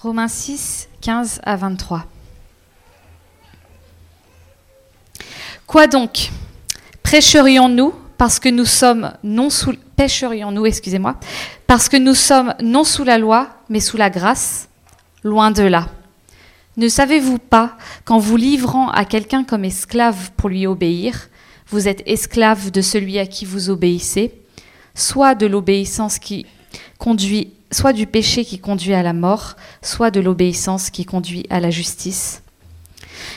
Romains 6, 15 à 23. Quoi donc Prêcherions-nous parce que nous sommes non sous pêcherions-nous, excusez-moi, parce que nous sommes non sous la loi, mais sous la grâce? Loin de là. Ne savez-vous pas qu'en vous livrant à quelqu'un comme esclave pour lui obéir, vous êtes esclave de celui à qui vous obéissez, soit de l'obéissance qui conduit, soit du péché qui conduit à la mort, soit de l'obéissance qui conduit à la justice.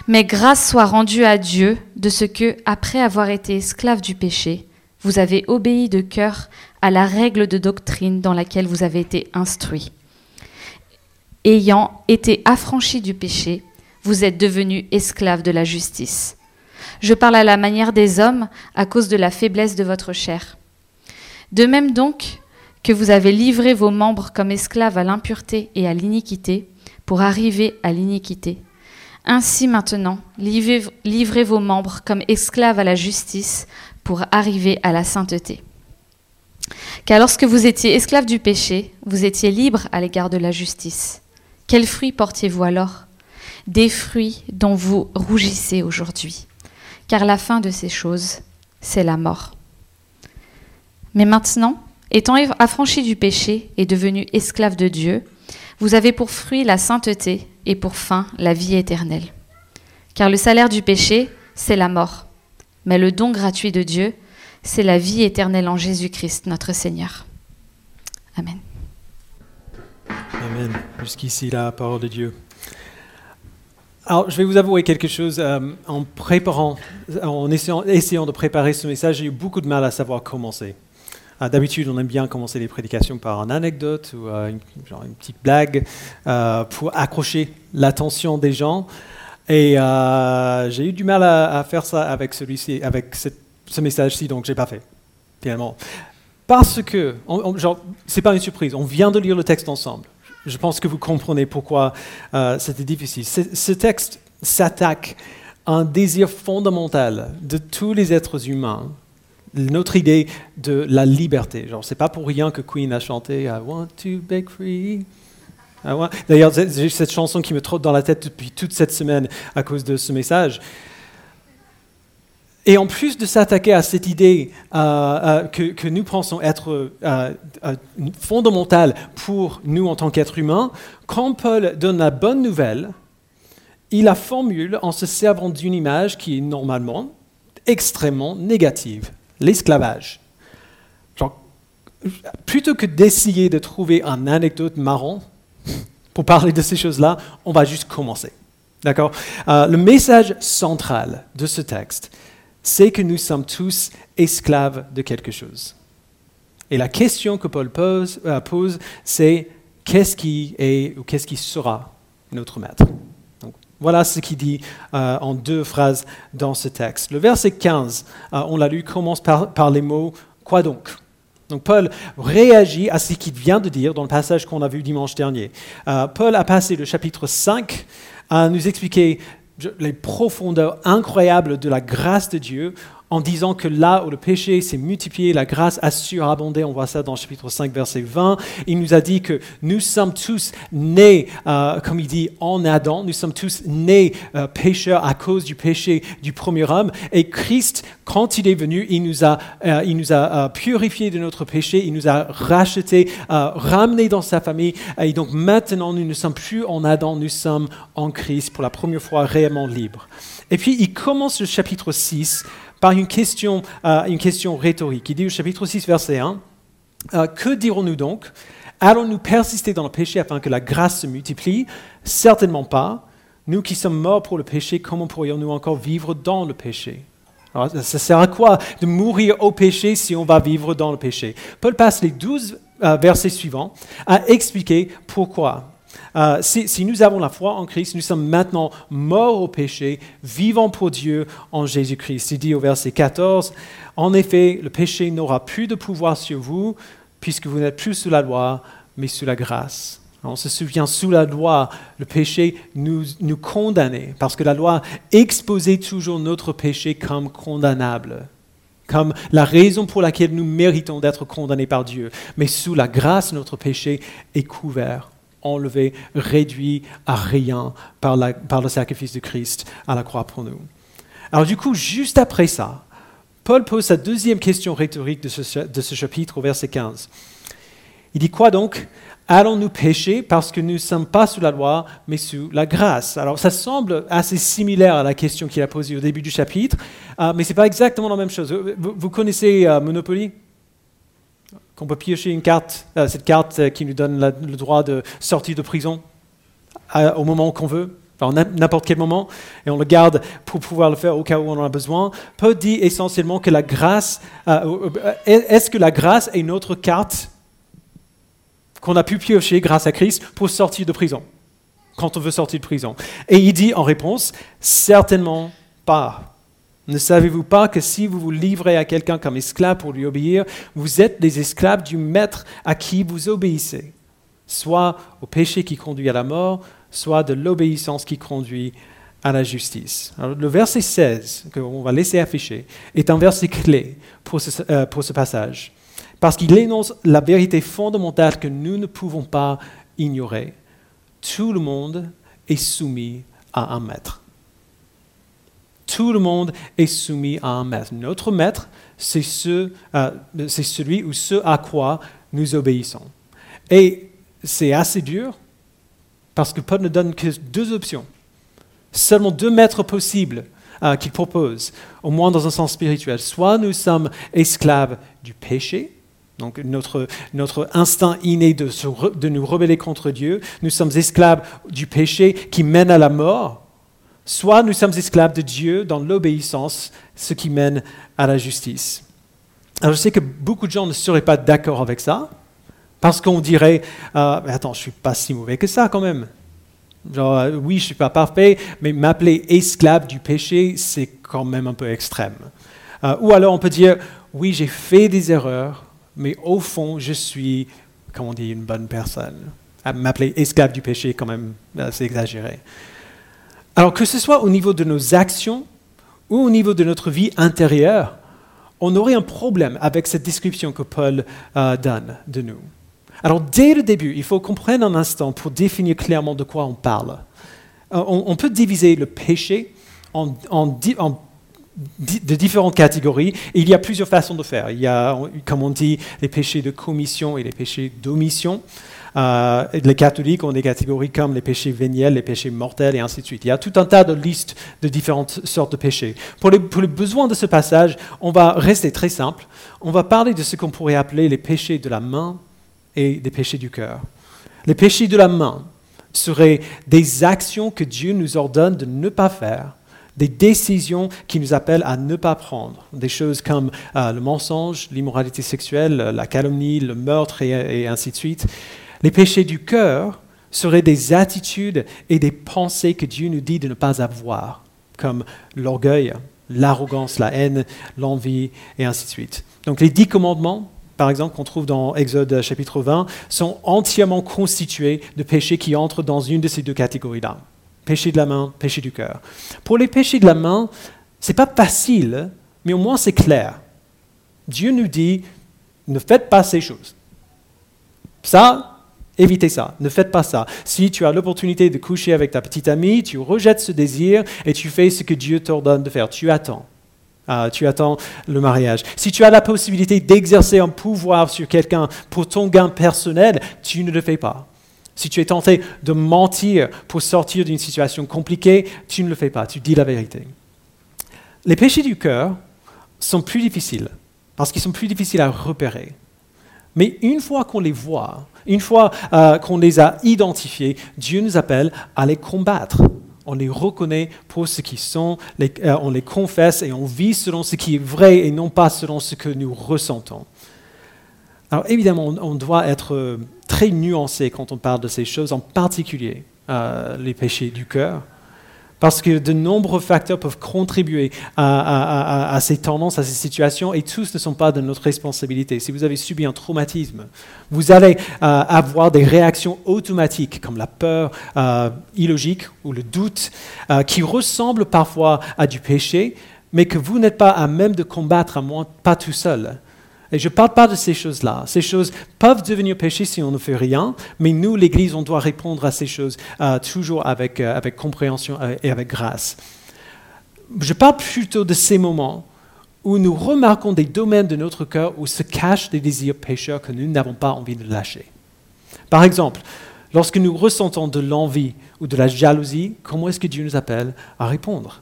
Mais grâce soit rendue à Dieu de ce que, après avoir été esclave du péché, vous avez obéi de cœur à la règle de doctrine dans laquelle vous avez été instruit. Ayant été affranchi du péché, vous êtes devenus esclaves de la justice. Je parle à la manière des hommes à cause de la faiblesse de votre chair. De même donc que vous avez livré vos membres comme esclaves à l'impureté et à l'iniquité pour arriver à l'iniquité. Ainsi maintenant, livrez, livrez vos membres comme esclaves à la justice pour arriver à la sainteté. Car lorsque vous étiez esclaves du péché, vous étiez libres à l'égard de la justice. Quels fruits portiez-vous alors? Des fruits dont vous rougissez aujourd'hui. Car la fin de ces choses, c'est la mort. Mais maintenant, étant affranchis du péché et devenus esclaves de Dieu, vous avez pour fruit la sainteté et pour fin la vie éternelle. Car le salaire du péché, c'est la mort mais le don gratuit de Dieu, c'est la vie éternelle en Jésus-Christ, notre Seigneur. Amen. Amen. Jusqu'ici, la parole de Dieu. Alors, je vais vous avouer quelque chose. Euh, en préparant, en essayant, de préparer ce message, j'ai eu beaucoup de mal à savoir commencer. Euh, d'habitude, on aime bien commencer les prédications par une anecdote ou euh, une, genre une, petite blague pour accrocher l'attention des gens. Et euh, j'ai eu du mal à, faire ça avec celui-ci, avec ce message-ci, donc j'ai pas fait, finalement. Parce que, genre, c'est pas une surprise, on vient de lire le texte ensemble. Je pense que vous comprenez pourquoi euh, c'était difficile. Ce texte s'attaque à un désir fondamental de tous les êtres humains, notre idée de la liberté. Genre, c'est pas pour rien que Queen a chanté I want to break free. D'ailleurs, j'ai cette chanson qui me trotte dans la tête depuis toute cette semaine à cause de ce message. Et en plus de s'attaquer à cette idée euh, euh, que, nous pensons être euh, fondamentale pour nous en tant qu'êtres humains, quand Paul donne la bonne nouvelle, il la formule en se servant d'une image qui est normalement extrêmement négative, l'esclavage. Plutôt que d'essayer de trouver un anecdote marrant, pour parler de ces choses-là, on va juste commencer. D'accord? Euh, Le message central de ce texte, c'est que nous sommes tous esclaves de quelque chose. Et la question que Paul pose, euh, pose c'est qu'est-ce qui est ou qu'est-ce qui sera notre maître? Voilà ce qu'il dit euh, en deux phrases dans ce texte. Le verset 15, on l'a lu, commence par les mots quoi donc? Donc Paul réagit à ce qu'il vient de dire dans le passage qu'on a vu dimanche dernier. Euh, Paul a passé le chapitre 5 à nous expliquer les profondeurs incroyables de la grâce de Dieu en disant que là où le péché s'est multiplié, la grâce a surabondé. On voit ça dans le chapitre 5, verset 20. Il nous a dit que nous sommes tous nés, euh, comme il dit, en Adam. Nous sommes tous nés euh, pécheurs à cause du péché du premier homme. Et Christ, quand il est venu, il nous a, euh, il nous a purifié de notre péché. Il nous a racheté, ramené dans sa famille. Et donc maintenant, nous ne sommes plus en Adam, nous sommes en Christ pour la première fois réellement libres. Et puis, il commence le chapitre 6 par une question, euh, une question rhétorique. Il dit au chapitre 6, verset 1, euh, Que dirons-nous donc? Allons-nous persister dans le péché afin que la grâce se multiplie? Certainement pas. Nous qui sommes morts pour le péché, comment pourrions-nous encore vivre dans le péché? Alors, Ça sert à quoi de mourir au péché si on va vivre dans le péché? Paul passe les douze euh, versets suivants à expliquer pourquoi. Euh, si, nous avons la foi en Christ, nous sommes maintenant morts au péché, vivants pour Dieu en Jésus-Christ. Il dit au verset 14, En effet, le péché n'aura plus de pouvoir sur vous, puisque vous n'êtes plus sous la loi, mais sous la grâce. On se souvient, sous la loi, le péché nous, nous condamnait, parce que la loi exposait toujours notre péché comme condamnable comme la raison pour laquelle nous méritons d'être condamnés par Dieu. Mais sous la grâce, notre péché est couvert enlevé, réduit à rien par, le sacrifice de Christ à la croix pour nous. Alors du coup, juste après ça, Paul pose sa deuxième question rhétorique de ce, de ce chapitre au verset 15. Il dit quoi donc? Allons-nous pécher parce que nous ne sommes pas sous la loi, mais sous la grâce? Alors ça semble assez similaire à la question qu'il a posée au début du chapitre, euh, mais ce n'est pas exactement la même chose. Vous, connaissez euh, Monopoly? Qu'on peut piocher une carte, euh, cette carte qui nous donne le droit de sortir de prison au moment qu'on veut n'importe quel moment, et on le garde pour pouvoir le faire au cas où on en a besoin. Paul dit essentiellement que la grâce, est-ce que la grâce est notre carte qu'on a pu piocher grâce à Christ pour sortir de prison, quand on veut sortir de prison? Et il dit en réponse, certainement pas. Ne savez-vous pas que si vous vous livrez à quelqu'un comme esclave pour lui obéir, vous êtes des esclaves du maître à qui vous obéissez, soit au péché qui conduit à la mort, soit de l'obéissance qui conduit à la justice. le verset 16, qu'on va laisser afficher, est un verset clé euh, pour ce passage parce qu'il énonce la vérité fondamentale que nous ne pouvons pas ignorer. Tout le monde est soumis à un maître. Tout le monde est soumis à un maître. Notre maître, c'est euh, celui ou ce à quoi nous obéissons. Et c'est assez dur parce que Paul ne donne que deux options. Seulement deux maîtres possibles euh, qu'il propose, au moins dans un sens spirituel. Soit nous sommes esclaves du péché, donc notre, notre instinct inné de, de nous rebeller contre Dieu, nous sommes esclaves du péché qui mène à la mort, soit nous sommes esclaves de Dieu dans l'obéissance, ce qui mène à la justice. Alors je sais que beaucoup de gens ne seraient pas d'accord avec ça, parce qu'on dirait, euh, mais attends, je ne suis pas si mauvais que ça quand même. Genre, euh, oui, je ne suis pas parfait, mais m'appeler esclave du péché, c'est quand même un peu extrême. Euh, ou alors on peut dire, oui, j'ai fait des erreurs, mais au fond, je suis, comme on dit, une bonne personne. À m'appeler esclave du péché, quand même, euh, c'est exagéré. Alors que ce soit au niveau de nos actions ou au niveau de notre vie intérieure, on aurait un problème avec cette description que Paul euh, donne de nous. Alors dès le début, il faut comprendre un instant pour définir clairement de quoi on parle. Euh, on, peut diviser le péché en, en, de différentes catégories. il y a plusieurs façons de faire. Il y a, comme on dit, les péchés de commission et les péchés d'omission. Euh, les catholiques ont des catégories comme les péchés véniels, les péchés mortels et ainsi de suite. Il y a tout un tas de listes de différentes sortes de péchés. Pour les, pour besoins de ce passage, on va rester très simple. On va parler de ce qu'on pourrait appeler les péchés de la main et des péchés du cœur. Les péchés de la main seraient des actions que Dieu nous ordonne de ne pas faire des décisions qui nous appellent à ne pas prendre. Des choses comme euh, le mensonge, l'immoralité sexuelle, la calomnie, le meurtre et, ainsi de suite. Les péchés du cœur seraient des attitudes et des pensées que Dieu nous dit de ne pas avoir, comme l'orgueil, l'arrogance, la haine, l'envie et ainsi de suite. Donc les dix commandements, par exemple, qu'on trouve dans Exode chapitre 20, sont entièrement constitués de péchés qui entrent dans une de ces deux catégories-là péché de la main, péché du cœur. Pour les péchés de la main, ce n'est pas facile, mais au moins c'est clair. Dieu nous dit, ne faites pas ces choses. Ça, évitez ça, ne faites pas ça. Si tu as l'opportunité de coucher avec ta petite amie, tu rejettes ce désir et tu fais ce que Dieu t'ordonne de faire. Tu attends. Ah, tu attends le mariage. Si tu as la possibilité d'exercer un pouvoir sur quelqu'un pour ton gain personnel, tu ne le fais pas. Si tu es tenté de mentir pour sortir d'une situation compliquée, tu ne le fais pas, tu dis la vérité. Les péchés du cœur sont plus difficiles, parce qu'ils sont plus difficiles à repérer. Mais une fois qu'on les voit, une fois euh, qu'on les a identifiés, Dieu nous appelle à les combattre. On les reconnaît pour ce qu'ils sont, euh, on les confesse et on vit selon ce qui est vrai et non pas selon ce que nous ressentons. Alors évidemment, on doit être euh, très nuancé quand on parle de ces choses, en particulier les péchés du cœur, parce que de nombreux facteurs peuvent contribuer à, ces tendances, à ces situations, et tous ne sont pas de notre responsabilité. Si vous avez subi un traumatisme, vous allez euh, avoir des réactions automatiques, comme la peur illogique ou le doute, qui ressemblent parfois à du péché, mais que vous n'êtes pas à même de combattre, à moins pas tout seul. Et je ne parle pas de ces choses-là. Ces choses peuvent devenir péché si on ne fait rien, mais nous, l'Église, on doit répondre à ces choses euh, toujours avec, euh, compréhension euh, et avec grâce. Je parle plutôt de ces moments où nous remarquons des domaines de notre cœur où se cachent des désirs pécheurs que nous n'avons pas envie de lâcher. Par exemple, lorsque nous ressentons de l'envie ou de la jalousie, comment est-ce que Dieu nous appelle à répondre?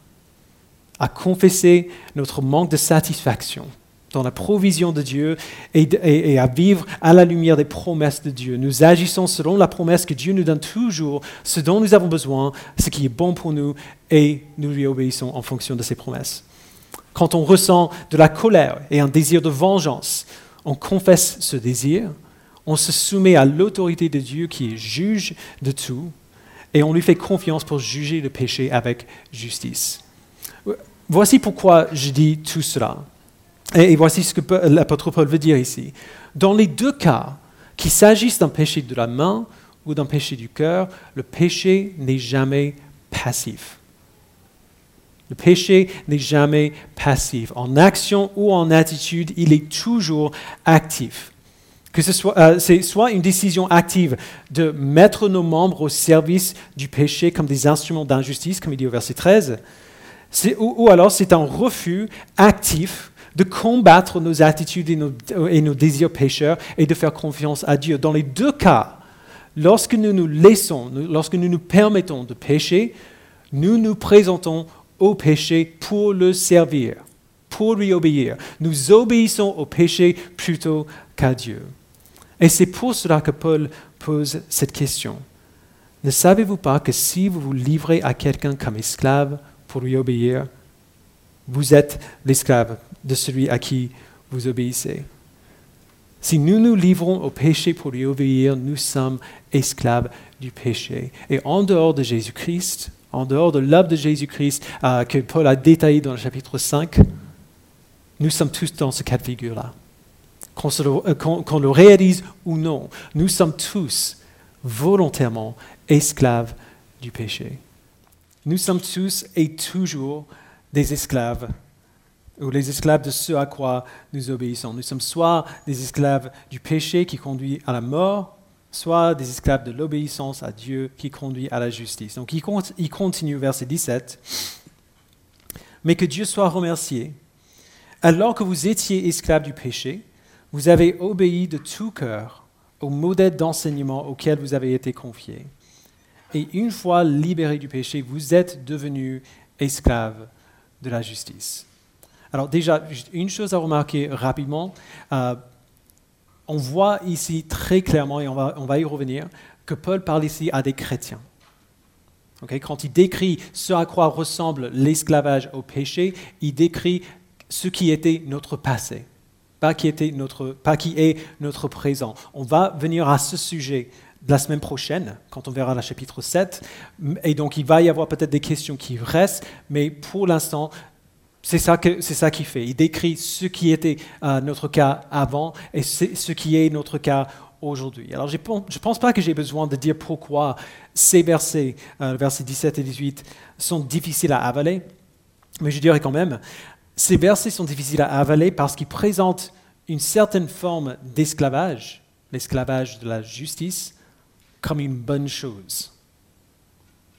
À confesser notre manque de satisfaction dans la provision de Dieu et, à vivre à la lumière des promesses de Dieu. Nous agissons selon la promesse que Dieu nous donne toujours, ce dont nous avons besoin, ce qui est bon pour nous, et nous lui obéissons en fonction de ses promesses. Quand on ressent de la colère et un désir de vengeance, on confesse ce désir, on se soumet à l'autorité de Dieu qui est juge de tout, et on lui fait confiance pour juger le péché avec justice. Voici pourquoi je dis tout cela. Et, voici ce que l'apôtre Paul veut dire ici. Dans les deux cas, qu'il s'agisse d'un péché de la main ou d'un péché du cœur, le péché n'est jamais passif. Le péché n'est jamais passif. En action ou en attitude, il est toujours actif. Que ce soit, euh, c'est soit une décision active de mettre nos membres au service du péché comme des instruments d'injustice, comme il dit au verset 13, ou, alors c'est un refus actif de combattre nos attitudes et nos, désirs pécheurs et de faire confiance à Dieu. Dans les deux cas, lorsque nous nous laissons, lorsque nous nous permettons de pécher, nous nous présentons au péché pour le servir, pour lui obéir. Nous obéissons au péché plutôt qu'à Dieu. Et c'est pour cela que Paul pose cette question. Ne savez-vous pas que si vous vous livrez à quelqu'un comme esclave pour lui obéir, vous êtes l'esclave de celui à qui vous obéissez. Si nous nous livrons au péché pour lui obéir, nous sommes esclaves du péché. Et en dehors de Jésus-Christ, en dehors de l'œuvre de Jésus-Christ euh, que Paul a détaillé dans le chapitre 5, nous sommes tous dans ce cas de figure-là. Euh, qu'on le réalise ou non, nous sommes tous volontairement esclaves du péché. Nous sommes tous et toujours des esclaves ou les esclaves de ce à quoi nous obéissons. Nous sommes soit des esclaves du péché qui conduit à la mort, soit des esclaves de l'obéissance à Dieu qui conduit à la justice. Donc il, continue verset 17. Mais que Dieu soit remercié. Alors que vous étiez esclaves du péché, vous avez obéi de tout cœur au modèle d'enseignement auquel vous avez été confiés. Et une fois libérés du péché, vous êtes devenus esclaves de la justice. Alors déjà, une chose à remarquer rapidement, euh, on voit ici très clairement, et on va, y revenir, que Paul parle ici à des chrétiens. quand il décrit ce à quoi ressemble l'esclavage au péché, il décrit ce qui était notre passé, pas qui, était notre, pas qui est notre présent. On va venir à ce sujet la semaine prochaine, quand on verra le chapitre 7. Et donc, il va y avoir peut-être des questions qui restent, mais pour l'instant, c'est ça, c'est ça qu'il fait. Il décrit ce qui était euh, notre cas avant et ce qui est notre cas aujourd'hui. Alors je ne pense pas que j'ai besoin de dire pourquoi ces versets, euh, versets 17 et 18, sont difficiles à avaler, mais je dirais quand même, ces versets sont difficiles à avaler parce qu'ils présentent une certaine forme d'esclavage, l'esclavage de la justice, comme une bonne chose.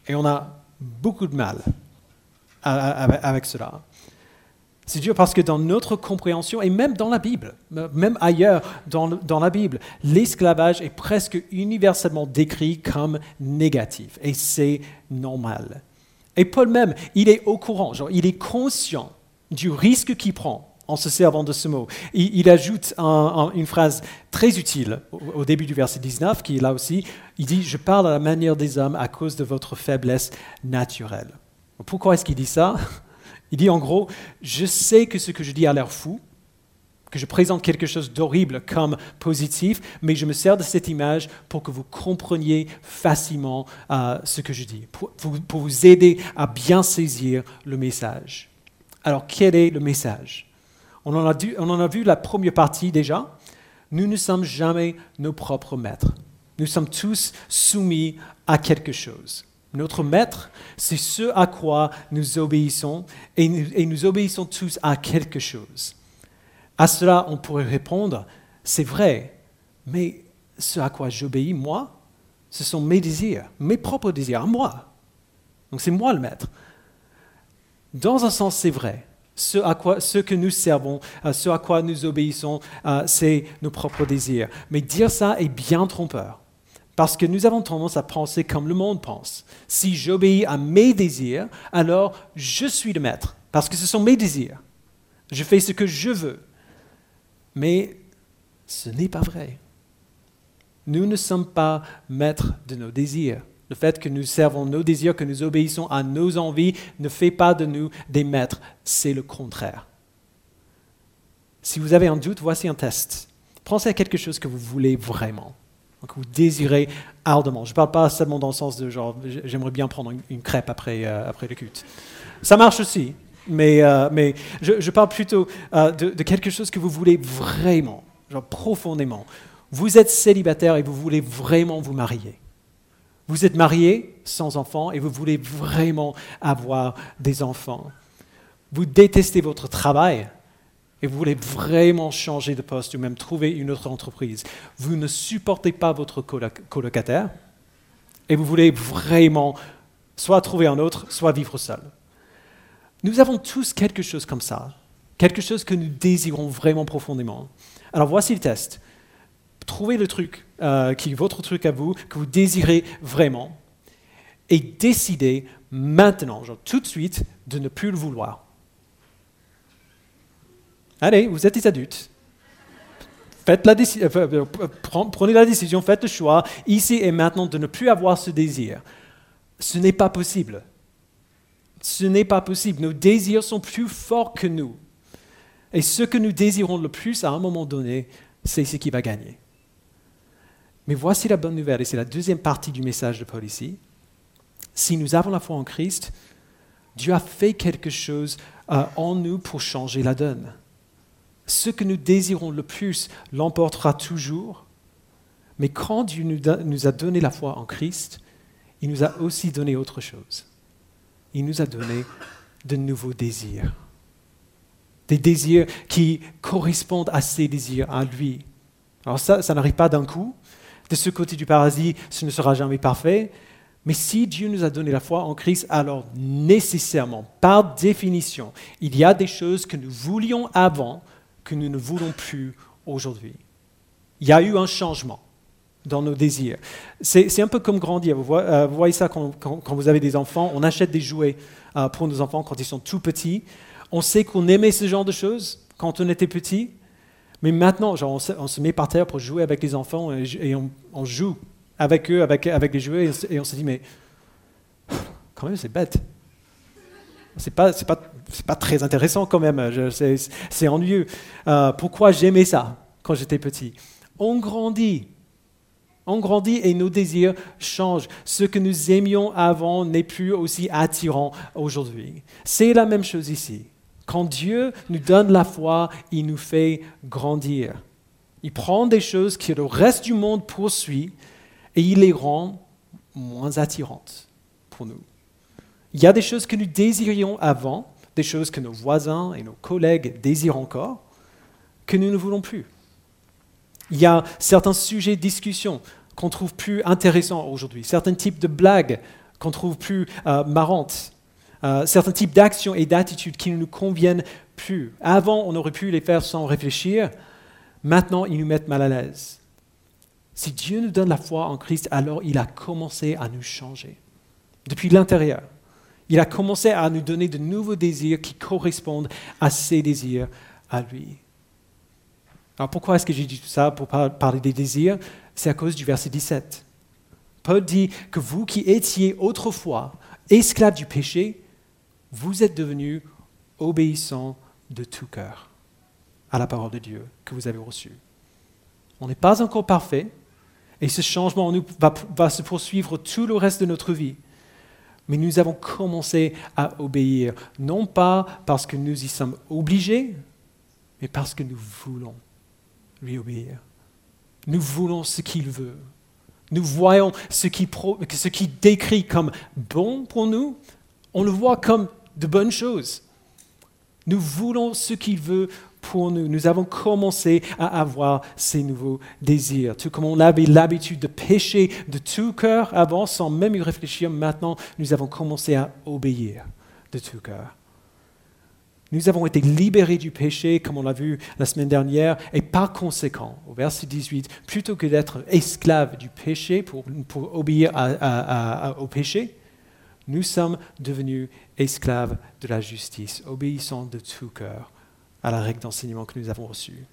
Et on a beaucoup de mal avec cela. C'est dur parce que dans notre compréhension, et même dans la Bible, même ailleurs dans, la Bible, l'esclavage est presque universellement décrit comme négatif. Et c'est normal. Et Paul même, il est au courant, il est conscient du risque qu'il prend en se servant de ce mot. Il, ajoute une phrase très utile au, début du verset 19, qui est là aussi. Il dit, je parle à la manière des hommes à cause de votre faiblesse naturelle. Pourquoi est-ce qu'il dit ça? Il dit en gros, je sais que ce que je dis a l'air fou, que je présente quelque chose d'horrible comme positif, mais je me sers de cette image pour que vous compreniez facilement euh, ce que je dis, pour, vous aider à bien saisir le message. Alors, quel est le message? On en, a vu la première partie déjà. Nous ne sommes jamais nos propres maîtres. Nous sommes tous soumis à quelque chose. Notre maître, c'est ce à quoi nous obéissons et nous, obéissons tous à quelque chose. À cela, on pourrait répondre, c'est vrai, mais ce à quoi j'obéis, moi, ce sont mes désirs, mes propres désirs, à moi. Donc c'est moi le maître. Dans un sens, c'est vrai. Ce, à quoi, ce que nous servons, euh, ce à quoi nous obéissons, euh, c'est nos propres désirs. Mais dire ça est bien trompeur. Parce que nous avons tendance à penser comme le monde pense. Si j'obéis à mes désirs, alors je suis le maître, parce que ce sont mes désirs. Je fais ce que je veux. Mais ce n'est pas vrai. Nous ne sommes pas maîtres de nos désirs. Le fait que nous servons nos désirs, que nous obéissons à nos envies, ne fait pas de nous des maîtres. C'est le contraire. Si vous avez un doute, voici un test. Pensez à quelque chose que vous voulez vraiment, que vous désirez ardemment. Je ne parle pas seulement dans le sens de genre, j'aimerais bien prendre une, crêpe après, euh, après le culte. Ça marche aussi, mais, euh, mais je, parle plutôt euh, de, de, quelque chose que vous voulez vraiment, genre profondément. Vous êtes célibataire et vous voulez vraiment vous marier. Vous êtes marié sans enfants et vous voulez vraiment avoir des enfants. Vous détestez votre travail et vous voulez vraiment changer de poste ou même trouver une autre entreprise. Vous ne supportez pas votre colocataire et vous voulez vraiment soit trouver un autre, soit vivre seul. Nous avons tous quelque chose comme ça, quelque chose que nous désirons vraiment profondément. Alors voici le test trouvez le truc euh, qui est votre truc à vous, que vous désirez vraiment, et décidez maintenant, tout de suite, de ne plus le vouloir. Allez, vous êtes des adultes. Faites la euh, prenez la décision, faites le choix, ici et maintenant, de ne plus avoir ce désir. Ce n'est pas possible. Ce n'est pas possible. Nos désirs sont plus forts que nous. Et ce que nous désirons le plus à un moment donné, c'est ce qui va gagner. Mais voici la bonne nouvelle, et c'est la deuxième partie du message de Paul ici. Si nous avons la foi en Christ, Dieu a fait quelque chose euh, en nous pour changer la donne. Ce que nous désirons le plus l'emportera toujours, mais quand Dieu nous a donné la foi en Christ, il nous a aussi donné autre chose. Il nous a donné de nouveaux désirs. Des désirs qui correspondent à ses désirs, à lui. Alors ça, ça n'arrive pas d'un coup, de ce côté du paradis, ce ne sera jamais parfait. Mais si Dieu nous a donné la foi en Christ, alors nécessairement, par définition, il y a des choses que nous voulions avant que nous ne voulons plus aujourd'hui. Il y a eu un changement dans nos désirs. C'est un peu comme grandir. Vous euh, voyez, ça quand, vous avez des enfants. On achète des jouets euh, pour nos enfants quand ils sont tout petits. On sait qu'on aimait ce genre de choses quand on était petit. Mais maintenant, on, se, met par terre pour jouer avec les enfants et, on, joue avec eux, avec, les jouets, et on se dit, mais quand même, c'est bête. C'est pas, pas, pas très intéressant quand même, c'est ennuyeux. Euh, pourquoi j'aimais ça quand j'étais petit? On grandit. On grandit et nos désirs changent. Ce que nous aimions avant n'est plus aussi attirant aujourd'hui. C'est la même chose ici. Quand Dieu nous donne la foi, il nous fait grandir. Il prend des choses que le reste du monde poursuit et il les rend moins attirantes pour nous. Il y a des choses que nous désirions avant, des choses que nos voisins et nos collègues désirent encore, que nous ne voulons plus. Il y a certains sujets de discussion qu'on trouve plus intéressants aujourd'hui, certains types de blagues qu'on trouve plus euh, marrantes, euh, certains types d'actions et d'attitudes qui ne nous conviennent plus. Avant, on aurait pu les faire sans réfléchir. Maintenant, ils nous mettent mal à l'aise. Si Dieu nous donne la foi en Christ, alors il a commencé à nous changer. Depuis l'intérieur. Il a commencé à nous donner de nouveaux désirs qui correspondent à ses désirs à lui. Alors pourquoi est-ce que j'ai dit tout ça pour parler des désirs? C'est à cause du verset 17. Paul dit que vous qui étiez autrefois esclaves du péché, vous êtes devenus obéissants de tout cœur à la parole de Dieu que vous avez reçue. On n'est pas encore parfait, et ce changement en nous va, se poursuivre tout le reste de notre vie. Mais nous avons commencé à obéir, non pas parce que nous y sommes obligés, mais parce que nous voulons lui obéir. Nous voulons ce qu'il veut. Nous voyons ce qui, ce qui décrit comme bon pour nous, on le voit comme de bonnes choses. Nous voulons ce qu'il veut pour nous. Nous avons commencé à avoir ces nouveaux désirs. Tout comme on avait l'habitude de pécher de tout cœur avant, sans même y réfléchir, maintenant nous avons commencé à obéir de tout cœur. Nous avons été libérés du péché, comme on l'a vu la semaine dernière, et par conséquent, au verset 18, plutôt que d'être esclaves du péché pour, obéir au péché, nous sommes devenus esclaves de la justice, obéissant de tout cœur à la règle d'enseignement que nous avons reçue.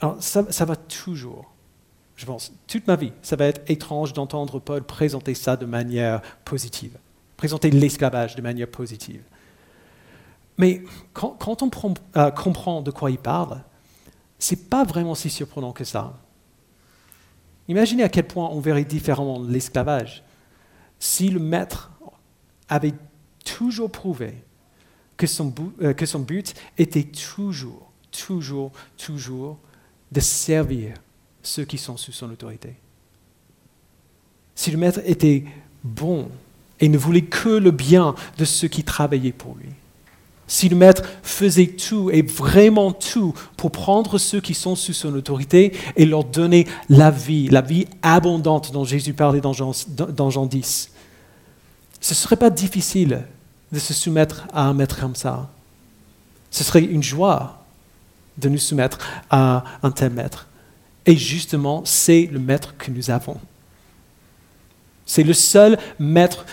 Alors, ça, ça, va toujours, je pense, toute ma vie, ça va être étrange d'entendre Paul présenter ça de manière positive, présenter l'esclavage de manière positive. Mais quand, on euh, comprend de quoi il parle, ce n'est pas vraiment si surprenant que ça. Imaginez à quel point on verrait différemment l'esclavage si le maître avait toujours prouvé que son, euh, que son but était toujours, toujours, toujours de servir ceux qui sont sous son autorité. Si le maître était bon et ne voulait que le bien de ceux qui travaillaient pour lui. Si le maître faisait tout et vraiment tout pour prendre ceux qui sont sous son autorité et leur donner la vie, la vie abondante dont Jésus parlait dans Jean, dans Jean 10, ce ne serait pas difficile de se soumettre à un maître comme ça. Ce serait une joie de nous soumettre à un tel maître. Et justement, c'est le maître que nous avons. C'est le seul maître,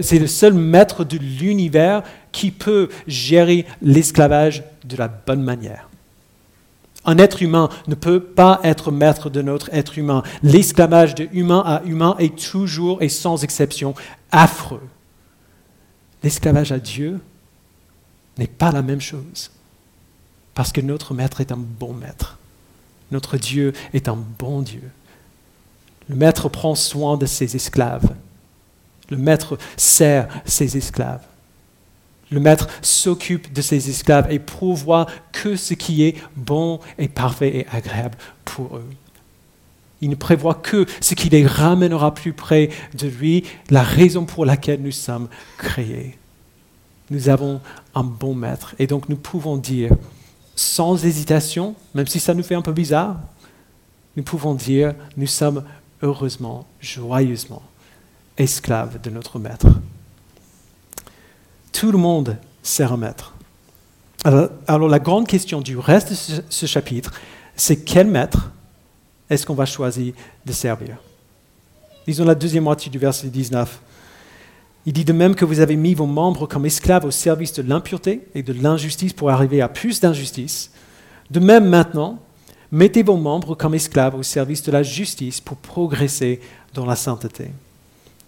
c'est le seul maître de l'univers qui peut gérer l'esclavage de la bonne manière. Un être humain ne peut pas être maître de notre être humain. L'esclavage de humain à humain est toujours et sans exception affreux. L'esclavage à Dieu n'est pas la même chose. Parce que notre maître est un bon maître. Notre Dieu est un bon Dieu. Le maître prend soin de ses esclaves. Le maître sert ses esclaves. Le maître s'occupe de ses esclaves et pourvoit que ce qui est bon et parfait et agréable pour eux. Il ne prévoit que ce qui les ramènera plus près de lui, la raison pour laquelle nous sommes créés. Nous avons un bon maître et donc nous pouvons dire sans hésitation, même si ça nous fait un peu bizarre, nous pouvons dire nous sommes heureusement, joyeusement esclaves de notre maître. Tout le monde sert un maître. Alors, la grande question du reste de ce chapitre, c'est quel maître est-ce qu'on va choisir de servir? Disons la deuxième moitié du verset 19. Il dit de même que vous avez mis vos membres comme esclaves au service de l'impureté et de l'injustice pour arriver à plus d'injustice. De même maintenant, mettez vos membres comme esclaves au service de la justice pour progresser dans la sainteté.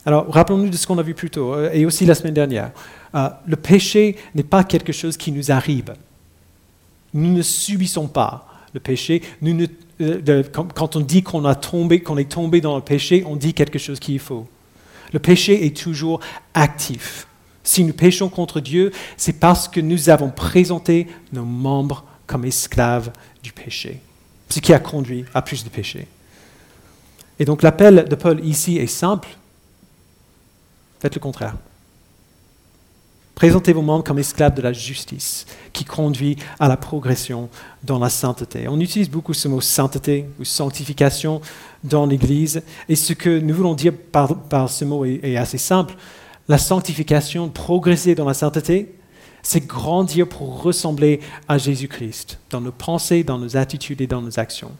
Alors, rappelons-nous de ce qu'on a vu plus tôt, euh, et aussi la semaine dernière. Euh, le péché n'est pas quelque chose qui nous arrive. Nous ne subissons pas le péché. Euh, quand on dit qu'on qu'on est tombé dans le péché, on dit quelque chose qui est faux. Le péché est toujours actif. Si nous péchons contre Dieu, c'est parce que nous avons présenté nos membres comme esclaves du péché, ce qui a conduit à plus de péché. Et donc l'appel de Paul ici est simple. Faites le contraire. Présentez vos membres comme esclaves de la justice, qui conduit à la progression dans la sainteté. On utilise beaucoup ce mot sainteté ou sanctification dans l'Église, et ce que nous voulons dire par, ce mot est, assez simple. La sanctification, progresser dans la sainteté, c'est grandir pour ressembler à Jésus-Christ dans nos pensées, dans nos attitudes et dans nos actions.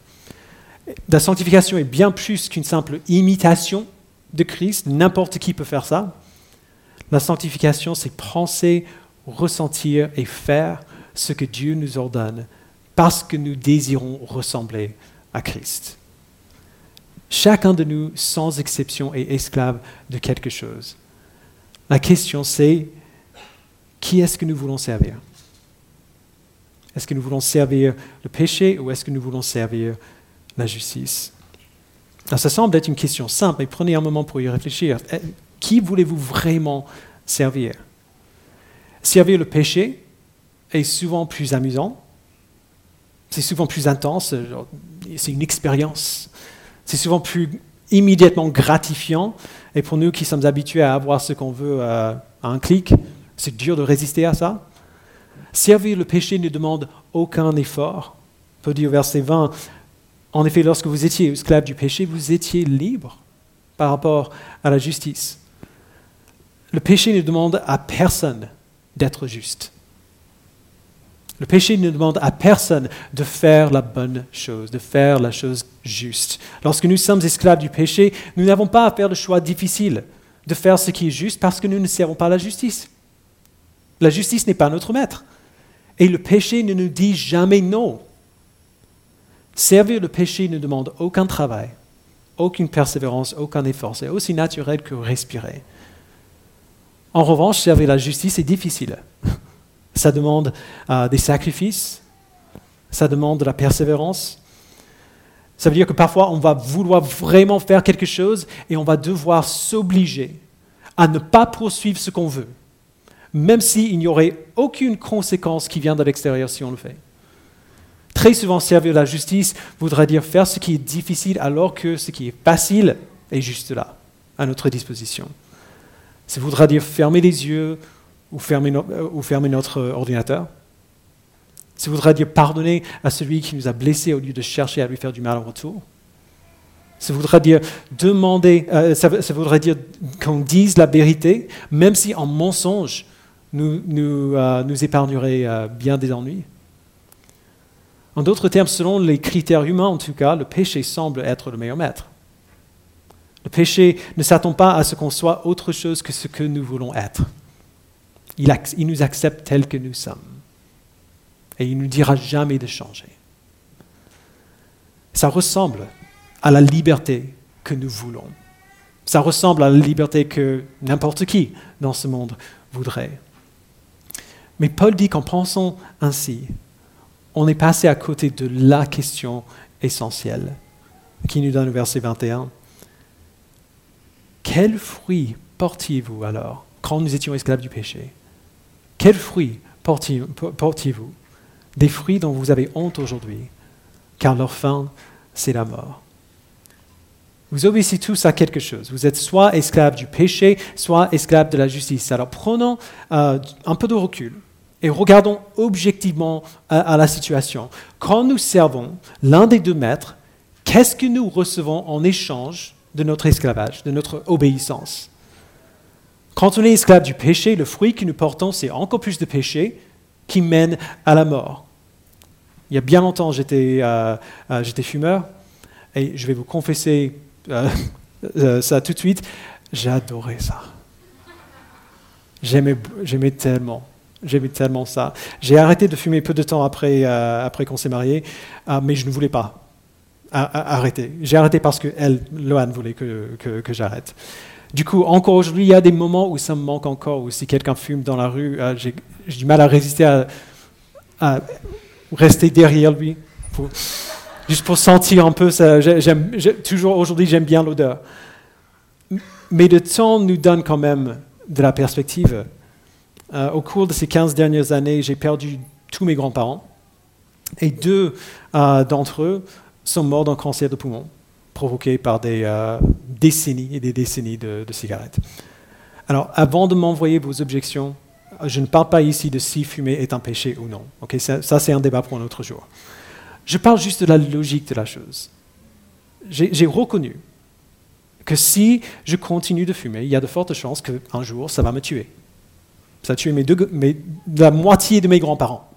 La sanctification est bien plus qu'une simple imitation de Christ, n'importe qui peut faire ça. La sanctification, c'est penser, ressentir et faire ce que Dieu nous ordonne parce que nous désirons ressembler à Christ. Chacun de nous, sans exception, est esclave de quelque chose. La question c'est, qui est-ce que nous voulons servir? Est-ce que nous voulons servir le péché ou est-ce que nous voulons servir la justice? Alors, Ça semble être une question simple, mais prenez un moment pour y réfléchir. Qui voulez-vous vraiment servir? Servir le péché est souvent plus amusant, c'est souvent plus intense, c'est une expérience, c'est souvent plus immédiatement gratifiant, et pour nous qui sommes habitués à avoir ce qu'on veut euh, à un clic, c'est dur de résister à ça. Servir le péché ne demande aucun effort. Paul dit au verset 20, en effet, lorsque vous étiez esclave du péché, vous étiez libre par rapport à la justice. Le péché ne demande à personne d'être juste. Le péché ne demande à personne de faire la bonne chose, de faire la chose juste. Lorsque nous sommes esclaves du péché, nous n'avons pas à faire le choix difficile de faire ce qui est juste parce que nous ne servons pas la justice. La justice n'est pas notre maître. Et le péché ne nous dit jamais non. Servir le péché ne demande aucun travail, aucune persévérance, aucun effort. C'est aussi naturel que respirer. En revanche, servir la justice est difficile. Ça demande euh, des sacrifices, ça demande de la persévérance. Ça veut dire que parfois on va vouloir vraiment faire quelque chose et on va devoir s'obliger à ne pas poursuivre ce qu'on veut, même s'il n'y aurait aucune conséquence qui vient de l'extérieur si on le fait. Très souvent, servir la justice voudra dire faire ce qui est difficile alors que ce qui est facile est juste là, à notre disposition. Ça voudra dire fermer les yeux ou fermer, euh, notre ordinateur. Ça voudra dire pardonner à celui qui nous a blessés au lieu de chercher à lui faire du mal en retour. Ça voudra dire demander, euh, ça, voudrait dire qu'on dise la vérité, même si en mensonge euh, nous épargnerait bien des ennuis. En d'autres termes, selon les critères humains en tout cas, le péché semble être le meilleur maître. Le péché ne s'attend pas à ce qu'on soit autre chose que ce que nous voulons être. Il, nous accepte tel que nous sommes. Et il ne nous dira jamais de changer. Ça ressemble à la liberté que nous voulons. Ça ressemble à la liberté que n'importe qui dans ce monde voudrait. Mais Paul dit qu'en pensant ainsi, on est passé à côté de la question essentielle qui nous donne le verset 21. Quel fruit portiez-vous alors quand nous étions esclaves du péché? Quels fruits portiez-vous Des fruits dont vous avez honte aujourd'hui, car leur fin, c'est la mort. Vous obéissez tous à quelque chose. Vous êtes soit esclaves du péché, soit esclaves de la justice. Alors prenons euh, un peu de recul et regardons objectivement à, la situation. Quand nous servons l'un des deux maîtres, qu'est-ce que nous recevons en échange de notre esclavage, de notre obéissance Quand on est esclave du péché, le fruit que nous portons, c'est encore plus de péché qui mène à la mort. Il y a bien longtemps, j'étais euh, euh, fumeur, et je vais vous confesser euh, ça tout de suite, j'adorais ça. J'aimais tellement. J'aimais tellement ça. J'ai arrêté de fumer peu de temps après, après qu'on s'est mariés, mais je ne voulais pas J'ai arrêté parce que elle, Loane voulait que, j'arrête. Du coup, encore aujourd'hui, il y a des moments où ça me manque encore, où si quelqu'un fume dans la rue, euh, j'ai du mal à résister à, rester derrière lui, juste pour sentir un peu ça. J'aime, toujours aujourd'hui, j'aime bien l'odeur. Mais le temps nous donne quand même de la perspective. Euh, au cours de ces 15 dernières années, j'ai perdu tous mes grands-parents. Et deux euh, d'entre eux sont morts d'un cancer de poumon, provoqué par des euh, décennies et des décennies de, cigarettes. Alors, avant de m'envoyer vos objections, je ne parle pas ici de si fumer est un péché ou non. ça, ça c'est un débat pour un autre jour. Je parle juste de la logique de la chose. J'ai reconnu que si je continue de fumer, il y a de fortes chances qu'un jour, ça va me tuer. Ça a tué mes deux, la moitié de mes grands-parents.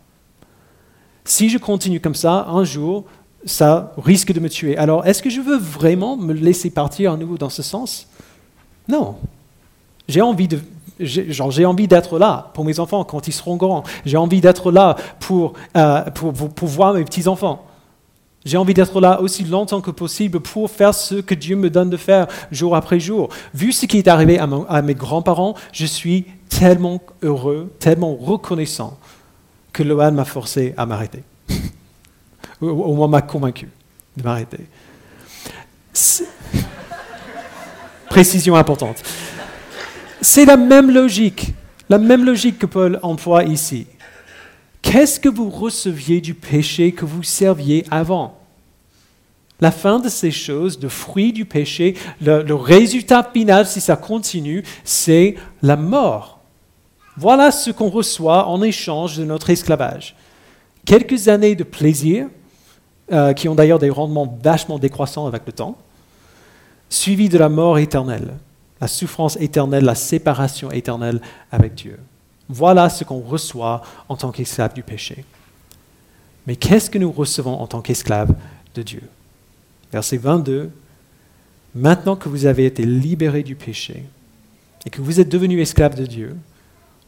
Si je continue comme ça, un jour, ça risque de me tuer. Alors, est-ce que je veux vraiment me laisser partir à nouveau dans ce sens? Non. J'ai envie de, j'ai envie d'être là pour mes enfants quand ils seront grands. J'ai envie d'être là pour, euh, pour, voir mes petits-enfants. J'ai envie d'être là aussi longtemps que possible pour faire ce que Dieu me donne de faire jour après jour. Vu ce qui est arrivé à, à mes grands-parents, je suis tellement heureux, tellement reconnaissant que Loan m'a forcé à m'arrêter. Au moins m'a convaincu de m'arrêter. Précision importante. C'est la même logique, la même logique que Paul emploie ici. Qu'est-ce que vous receviez du péché que vous serviez avant? La fin de ces choses, le fruit du péché, le, le résultat final, si ça continue, c'est la mort. Voilà ce qu'on reçoit en échange de notre esclavage. Quelques années de plaisir, euh, qui ont d'ailleurs des rendements vachement décroissants avec le temps, suivi de la mort éternelle, la souffrance éternelle, la séparation éternelle avec Dieu. Voilà ce qu'on reçoit en tant qu'esclave du péché. Mais qu'est-ce que nous recevons en tant qu'esclaves de Dieu? Verset 22. Maintenant que vous avez été libérés du péché et que vous êtes devenus esclaves de Dieu,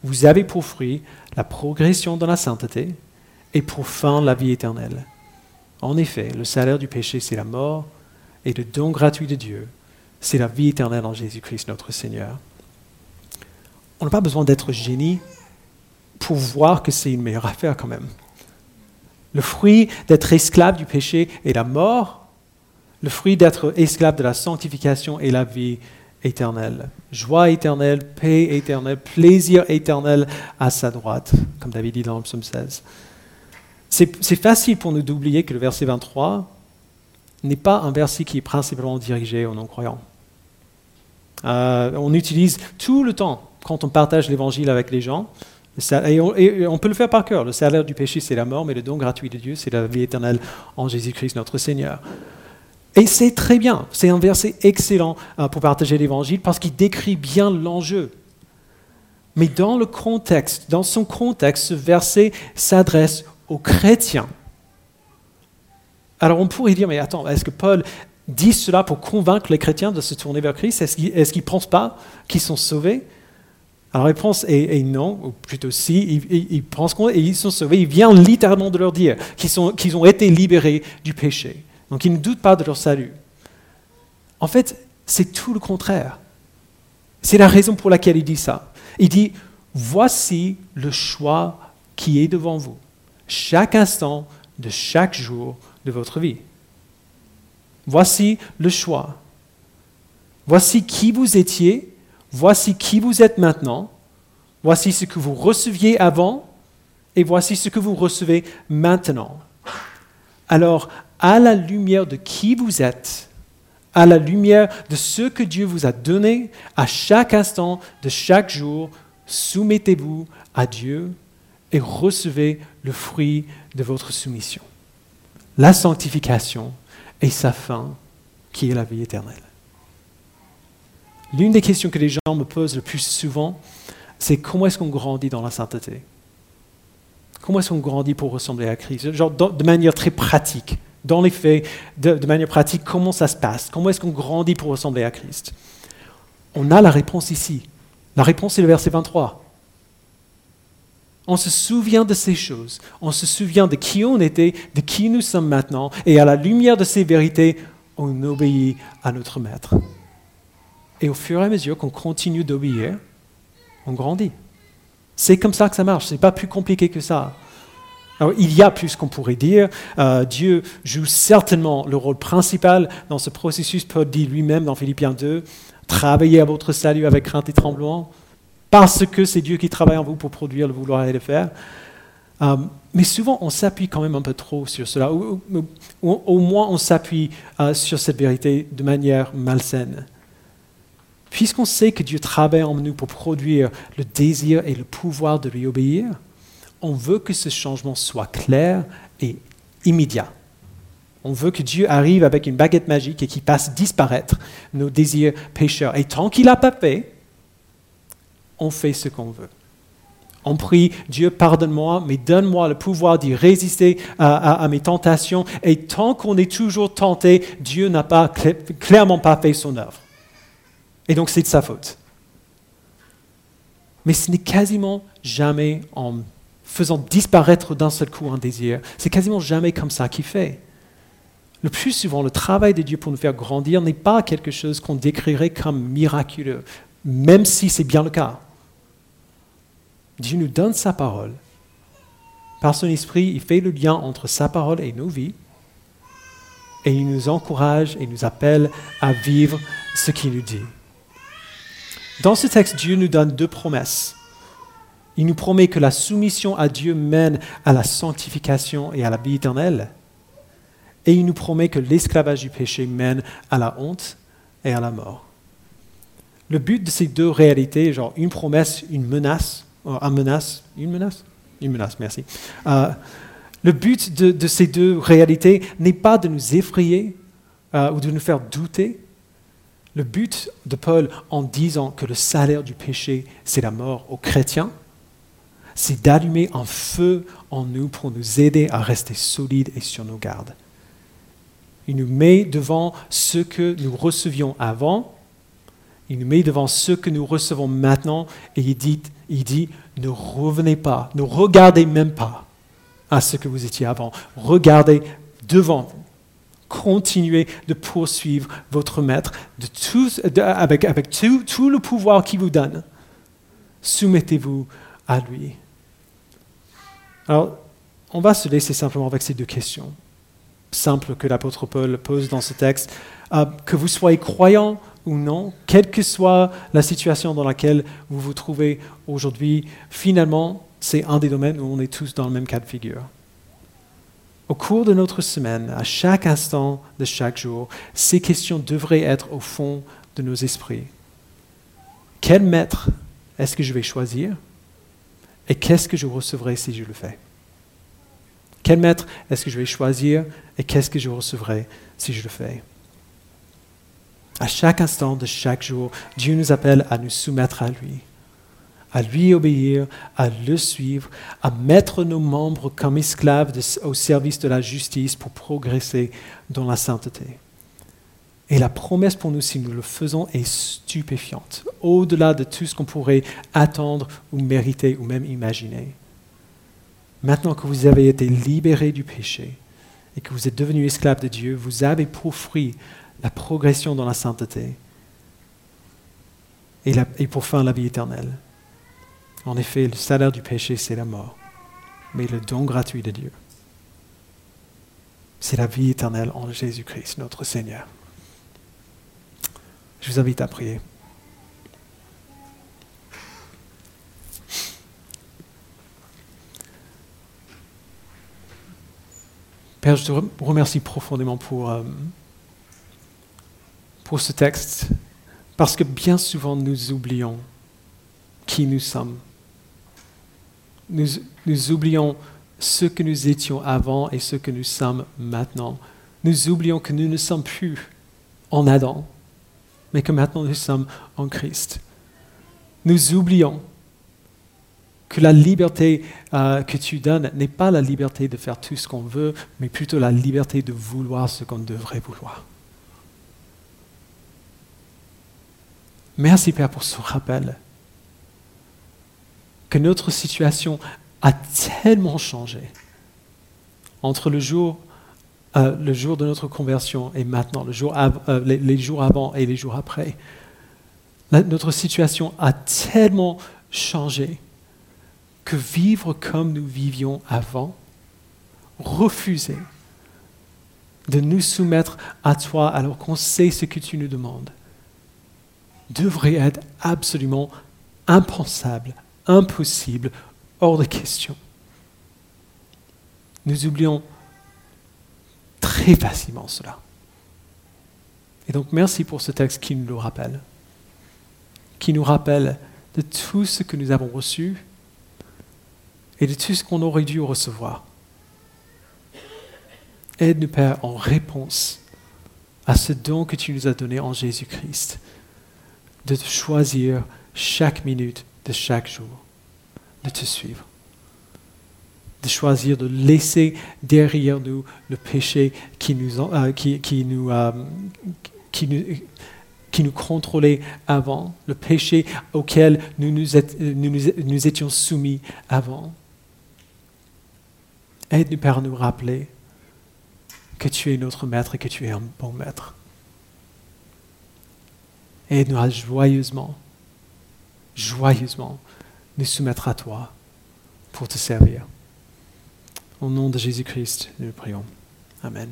vous avez pour fruit la progression dans la sainteté et pour fin la vie éternelle. En effet, le salaire du péché, c'est la mort, et le don gratuit de Dieu, c'est la vie éternelle en Jésus-Christ notre Seigneur. On n'a pas besoin d'être génie pour voir que c'est une meilleure affaire quand même. Le fruit d'être esclave du péché est la mort, le fruit d'être esclave de la sanctification est la vie éternelle. Joie éternelle, paix éternelle, plaisir éternel à sa droite, comme David dit dans le psaume 16. C'est facile pour nous d'oublier que le verset 23 n'est pas un verset qui est principalement dirigé aux non-croyants. Euh, on utilise tout le temps, quand on partage l'évangile avec les gens, et on, peut le faire par cœur. Le salaire du péché, c'est la mort, mais le don gratuit de Dieu, c'est la vie éternelle en Jésus-Christ notre Seigneur. Et c'est très bien, c'est un verset excellent euh, pour partager l'évangile parce qu'il décrit bien l'enjeu. Mais dans le contexte, dans son contexte, ce verset s'adresse aux chrétiens. Alors on pourrait dire, mais attends, est-ce que Paul dit cela pour convaincre les chrétiens de se tourner vers Christ? Est-ce qu'ils ne pensent pas qu'ils sont sauvés? La réponse est, non, ou plutôt si, ils, pensent qu'ils sont sauvés. Il vient littéralement de leur dire qu'ils ont été libérés du péché. Donc ils ne doutent pas de leur salut. En fait, c'est tout le contraire. C'est la raison pour laquelle il dit ça. Il dit, voici le choix qui est devant vous chaque instant de chaque jour de votre vie. Voici le choix. Voici qui vous étiez, voici qui vous êtes maintenant, voici ce que vous receviez avant, et voici ce que vous recevez maintenant. Alors, à la lumière de qui vous êtes, à la lumière de ce que Dieu vous a donné, à chaque instant de chaque jour, soumettez-vous à Dieu et recevez le fruit de votre soumission. La sanctification et sa fin, qui est la vie éternelle. L'une des questions que les gens me posent le plus souvent, c'est comment est-ce qu'on grandit dans la sainteté? Comment est-ce qu'on grandit pour ressembler à Christ? Genre de manière très pratique, dans les faits, de, de manière pratique, comment ça se passe? Comment est-ce qu'on grandit pour ressembler à Christ? On a la réponse ici. La réponse est le verset 23. On se souvient de ces choses, on se souvient de qui on était, de qui nous sommes maintenant, et à la lumière de ces vérités, on obéit à notre Maître. Et au fur et à mesure qu'on continue d'obéir, on grandit. C'est comme ça que ça marche, ce n'est pas plus compliqué que ça. Alors, il y a plus qu'on pourrait dire. Euh, Dieu joue certainement le rôle principal dans ce processus. Paul dit lui-même dans Philippiens 2, travaillez à votre salut avec crainte et tremblement parce que c'est Dieu qui travaille en vous pour produire le vouloir et le faire. Euh, mais souvent, on s'appuie quand même un peu trop sur cela, ou, au moins on s'appuie euh, sur cette vérité de manière malsaine. Puisqu'on sait que Dieu travaille en nous pour produire le désir et le pouvoir de lui obéir, on veut que ce changement soit clair et immédiat. On veut que Dieu arrive avec une baguette magique et qu'il fasse disparaître nos désirs pécheurs. Et tant qu'il n'a pas fait, on fait ce qu'on veut. On prie, Dieu, pardonne-moi, mais donne-moi le pouvoir d'y résister à, mes tentations. Et tant qu'on est toujours tenté, Dieu n'a pas clairement pas fait son œuvre. Et donc c'est de sa faute. Mais ce n'est quasiment jamais en faisant disparaître d'un seul coup un désir. C'est quasiment jamais comme ça qu'il fait. Le plus souvent, le travail de Dieu pour nous faire grandir n'est pas quelque chose qu'on décrirait comme miraculeux, même si c'est bien le cas. Dieu nous donne sa parole. Par son esprit, il fait le lien entre sa parole et nos vies. Et il nous encourage et nous appelle à vivre ce qu'il nous dit. Dans ce texte, Dieu nous donne deux promesses. Il nous promet que la soumission à Dieu mène à la sanctification et à la vie éternelle. Et il nous promet que l'esclavage du péché mène à la honte et à la mort. Le but de ces deux réalités, genre une promesse, une menace, un menace, une menace? Une menace, merci. Euh, le but de, ces deux réalités n'est pas de nous effrayer euh, ou de nous faire douter. Le but de Paul en disant que le salaire du péché, c'est la mort aux chrétiens, c'est d'allumer un feu en nous pour nous aider à rester solides et sur nos gardes. Il nous met devant ce que nous recevions avant, il nous met devant ce que nous recevons maintenant, et il dit, il dit ne revenez pas, ne regardez même pas à ce que vous étiez avant, regardez devant vous. Continuez de poursuivre votre maître avec, tout le pouvoir qu'il vous donne. Soumettez-vous à lui. Alors, on va se laisser simplement avec ces deux questions simples que l'apôtre Paul pose dans ce texte. Euh, que vous soyez croyant ou non, quelle que soit la situation dans laquelle vous vous trouvez aujourd'hui, finalement, c'est un des domaines où on est tous dans le même cas de figure. Au cours de notre semaine, à chaque instant de chaque jour, ces questions devraient être au fond de nos esprits. Quel maître est-ce que je vais choisir et qu'est-ce que je recevrai si je le fais? Quel maître est-ce que je vais choisir et qu'est-ce que je recevrai si je le fais? À chaque instant de chaque jour, Dieu nous appelle à nous soumettre à lui, à lui obéir, à le suivre, à mettre nos membres comme esclaves au service de la justice pour progresser dans la sainteté. Et la promesse pour nous, si nous le faisons, est stupéfiante, au-delà de tout ce qu'on pourrait attendre ou mériter ou même imaginer. Maintenant que vous avez été libérés du péché et que vous êtes devenus esclaves de Dieu, vous avez pour fruit la progression dans la sainteté et, pour fin la vie éternelle. En effet, le salaire du péché, c'est la mort, mais le don gratuit de Dieu, c'est la vie éternelle en Jésus-Christ, notre Seigneur. Je vous invite à prier. Père, je te remercie profondément pour, euh, pour ce texte, parce que bien souvent nous oublions qui nous sommes. Nous, nous oublions ce que nous étions avant et ce que nous sommes maintenant. Nous oublions que nous ne sommes plus en Adam, mais que maintenant nous sommes en Christ. Nous oublions que la liberté euh, que tu donnes n'est pas la liberté de faire tout ce qu'on veut, mais plutôt la liberté de vouloir ce qu'on devrait vouloir. Merci Père pour ce rappel que notre situation a tellement changé entre le jour euh, de notre conversion et maintenant, euh, les, jours avant et les jours après. notre situation a tellement changé que vivre comme nous vivions avant, refuser de nous soumettre à toi alors qu'on sait ce que tu nous demandes, devrait être absolument impensable, impossible, hors de question. Nous oublions très facilement cela. Et donc merci pour ce texte qui nous le rappelle, qui nous rappelle de tout ce que nous avons reçu et de tout ce qu'on aurait dû recevoir. Aide-nous, Père, en réponse à ce don que tu nous as donné en Jésus-Christ, de choisir chaque minute de chaque jour, de te suivre de choisir de laisser derrière nous le péché qui nous, euh, qui, nous, euh, qui, nous, contrôlait avant, le péché auquel nous étions soumis avant. Aide-nous, Père, nous rappeler que tu es notre maître et que tu es un bon maître. Aide-nous à joyeusement, joyeusement nous soumettre à toi pour te servir. Au nom de Jésus-Christ, nous prions. Amen.